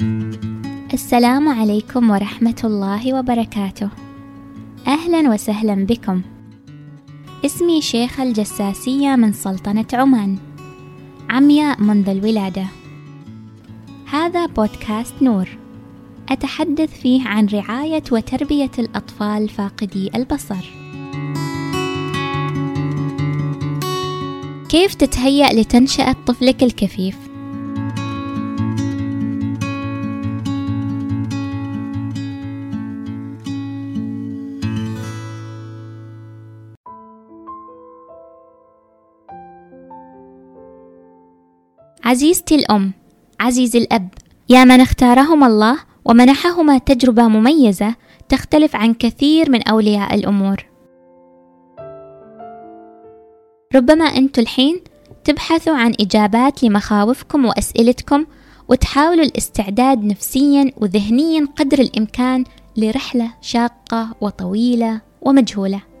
السلام عليكم ورحمة الله وبركاته. أهلا وسهلا بكم. اسمي شيخة الجساسية من سلطنة عمان. عمياء منذ الولادة. هذا بودكاست نور. أتحدث فيه عن رعاية وتربية الأطفال فاقدي البصر. كيف تتهيأ لتنشأة طفلك الكفيف؟ عزيزتي الأم عزيزي الأب يا من اختارهما الله ومنحهما تجربة مميزة تختلف عن كثير من أولياء الأمور. ربما أنتم الحين تبحثوا عن إجابات لمخاوفكم وأسئلتكم وتحاولوا الاستعداد نفسيا وذهنيا قدر الإمكان لرحلة شاقة وطويلة ومجهولة.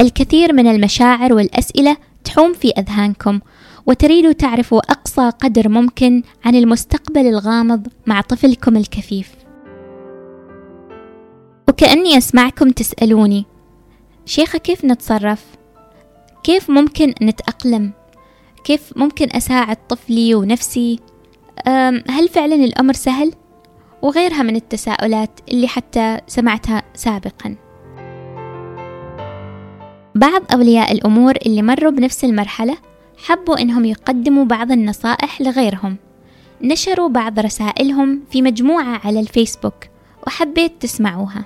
الكثير من المشاعر والأسئلة تحوم في أذهانكم وتريدوا تعرفوا أقصى قدر ممكن عن المستقبل الغامض مع طفلكم الكفيف وكأني أسمعكم تسألوني شيخة كيف نتصرف؟ كيف ممكن نتأقلم؟ كيف ممكن أساعد طفلي ونفسي؟ هل فعلا الأمر سهل؟ وغيرها من التساؤلات اللي حتى سمعتها سابقا بعض أولياء الأمور اللي مروا بنفس المرحلة حبوا إنهم يقدموا بعض النصائح لغيرهم. نشروا بعض رسائلهم في مجموعة على الفيسبوك وحبيت تسمعوها.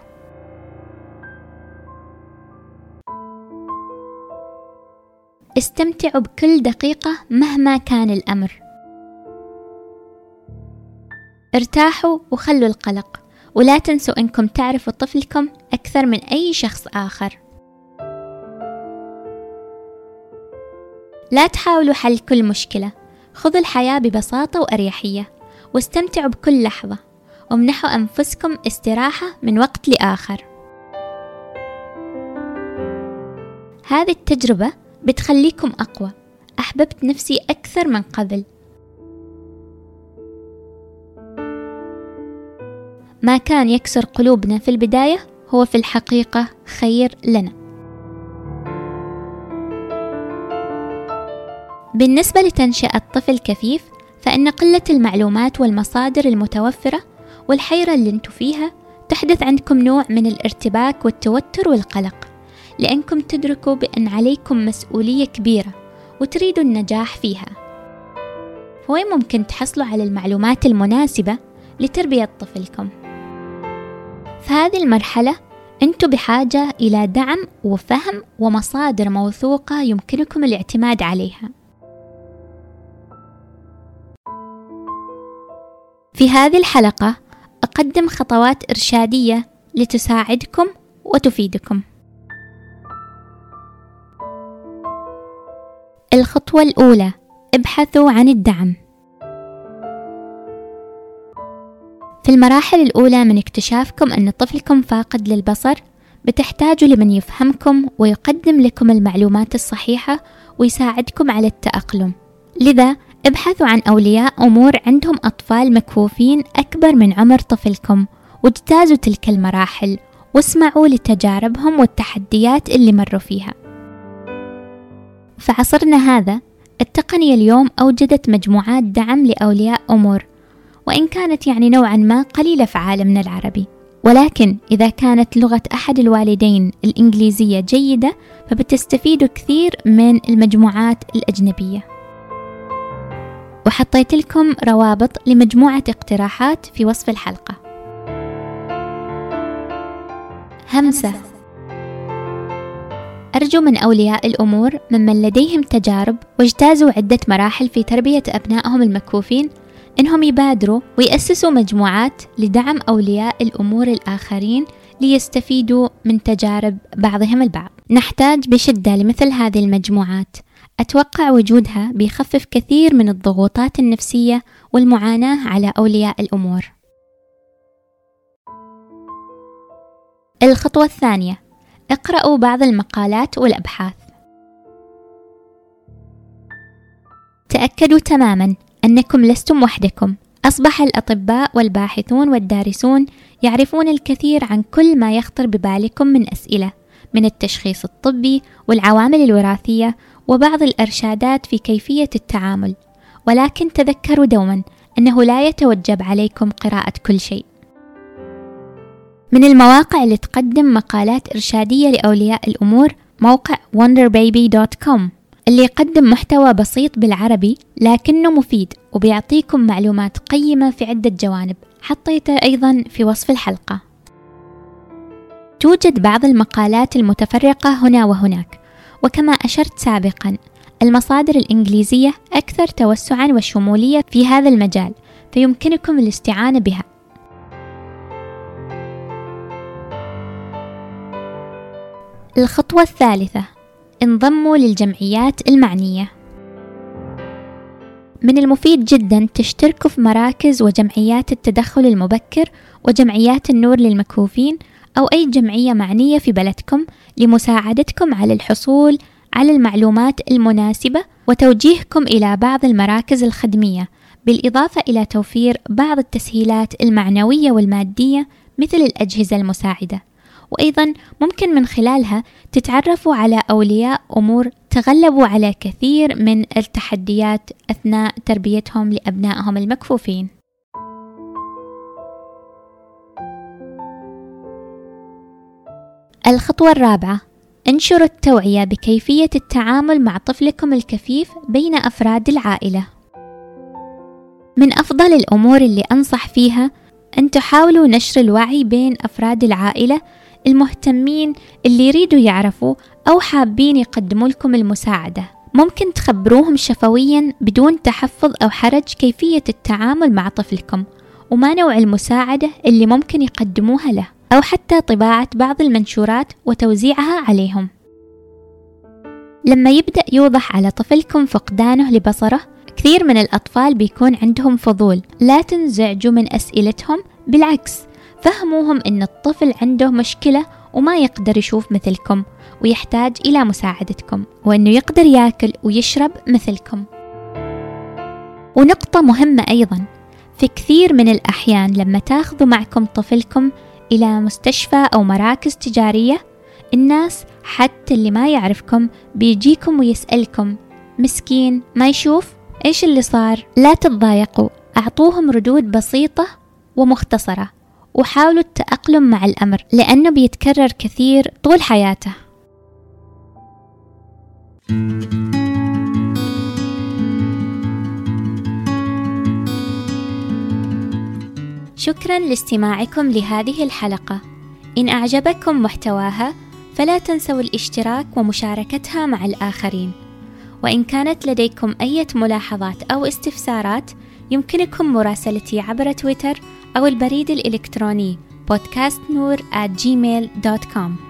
استمتعوا بكل دقيقة مهما كان الأمر. ارتاحوا وخلوا القلق ولا تنسوا أنكم تعرفوا طفلكم أكثر من أي شخص آخر. لا تحاولوا حل كل مشكلة. خذوا الحياة ببساطة وأريحية واستمتعوا بكل لحظة. وامنحوا أنفسكم استراحة من وقت لآخر. هذه التجربة بتخليكم أقوى. أحببت نفسي أكثر من قبل. ما كان يكسر قلوبنا في البداية هو في الحقيقة خير لنا. بالنسبة لتنشئة طفل كفيف فإن قلة المعلومات والمصادر المتوفرة والحيرة اللي انتو فيها تحدث عندكم نوع من الارتباك والتوتر والقلق لأنكم تدركوا بأن عليكم مسؤولية كبيرة وتريدوا النجاح فيها. فوين ممكن تحصلوا على المعلومات المناسبة لتربية طفلكم؟ في هذه المرحلة أنتم بحاجة إلى دعم وفهم ومصادر موثوقة يمكنكم الاعتماد عليها. في هذه الحلقة أقدم خطوات إرشادية لتساعدكم وتفيدكم. الخطوة الأولى ابحثوا عن الدعم. في المراحل الأولى من اكتشافكم أن طفلكم فاقد للبصر بتحتاجوا لمن يفهمكم ويقدم لكم المعلومات الصحيحة ويساعدكم على التأقلم. لذا ابحثوا عن أولياء أمور عندهم أطفال مكفوفين أكبر من عمر طفلكم. واجتازوا تلك المراحل واسمعوا لتجاربهم والتحديات اللي مروا فيها. في عصرنا هذا التقنية اليوم أوجدت مجموعات دعم لأولياء أمور وإن كانت يعني نوعا ما قليلة في عالمنا العربي. ولكن إذا كانت لغة أحد الوالدين الإنجليزية جيدة فبتستفيدوا كثير من المجموعات الأجنبية. وحطيت لكم روابط لمجموعة اقتراحات في وصف الحلقة. همسة. أرجو من أولياء الأمور ممن لديهم تجارب واجتازوا عدة مراحل في تربية أبنائهم المكفوفين إنهم يبادروا ويأسسوا مجموعات لدعم أولياء الأمور الآخرين ليستفيدوا من تجارب بعضهم البعض. نحتاج بشدة لمثل هذه المجموعات. أتوقع وجودها بيخفف كثير من الضغوطات النفسية والمعاناة على أولياء الأمور. الخطوة الثانية: اقرأوا بعض المقالات والأبحاث. تأكدوا تماما أنكم لستم وحدكم أصبح الأطباء والباحثون والدارسون يعرفون الكثير عن كل ما يخطر ببالكم من أسئلة من التشخيص الطبي والعوامل الوراثية وبعض الإرشادات في كيفية التعامل. ولكن تذكروا دوما أنه لا يتوجب عليكم قراءة كل شيء. من المواقع اللي تقدم مقالات إرشادية لأولياء الأمور موقع wonderbaby.com اللي يقدم محتوى بسيط بالعربي لكنه مفيد وبيعطيكم معلومات قيمة في عدة جوانب. حطيته أيضا في وصف الحلقة. توجد بعض المقالات المتفرقة هنا وهناك. وكما أشرت سابقا المصادر الإنجليزية أكثر توسعا وشمولية في هذا المجال فيمكنكم الاستعانة بها. الخطوة الثالثة انضموا للجمعيات المعنية. من المفيد جدا تشتركوا في مراكز وجمعيات التدخل المبكر وجمعيات النور للمكفوفين أو أي جمعية معنية في بلدكم لمساعدتكم على الحصول على المعلومات المناسبة وتوجيهكم إلى بعض المراكز الخدمية بالإضافة إلى توفير بعض التسهيلات المعنوية والمادية مثل الأجهزة المساعدة. وأيضا ممكن من خلالها تتعرفوا على أولياء أمور تغلبوا على كثير من التحديات أثناء تربيتهم لأبنائهم المكفوفين. الخطوة الرابعة انشروا التوعية بكيفية التعامل مع طفلكم الكفيف بين أفراد العائلة. من أفضل الأمور اللي أنصح فيها أن تحاولوا نشر الوعي بين أفراد العائلة المهتمين اللي يريدوا يعرفوا أو حابين يقدموا لكم المساعدة. ممكن تخبروهم شفويا بدون تحفظ أو حرج كيفية التعامل مع طفلكم وما نوع المساعدة اللي ممكن يقدموها له. أو حتى طباعة بعض المنشورات وتوزيعها عليهم. لما يبدأ يوضح على طفلكم فقدانه لبصره، كثير من الأطفال بيكون عندهم فضول، لا تنزعجوا من أسئلتهم، بالعكس فهموهم إن الطفل عنده مشكلة وما يقدر يشوف مثلكم ويحتاج إلى مساعدتكم وإنه يقدر ياكل ويشرب مثلكم. ونقطة مهمة أيضا في كثير من الأحيان لما تاخذوا معكم طفلكم إلى مستشفى أو مراكز تجارية الناس حتى اللي ما يعرفكم بيجيكم ويسألكم مسكين ما يشوف؟ إيش اللي صار؟ لا تتضايقوا أعطوهم ردود بسيطة ومختصرة وحاولوا التأقلم مع الأمر لأنه بيتكرر كثير طول حياته. شكرا لاستماعكم لهذه الحلقة. إن أعجبكم محتواها فلا تنسوا الاشتراك ومشاركتها مع الآخرين. وإن كانت لديكم أي ملاحظات أو استفسارات يمكنكم مراسلتي عبر تويتر أو البريد الإلكتروني podcastnoor at gmail.com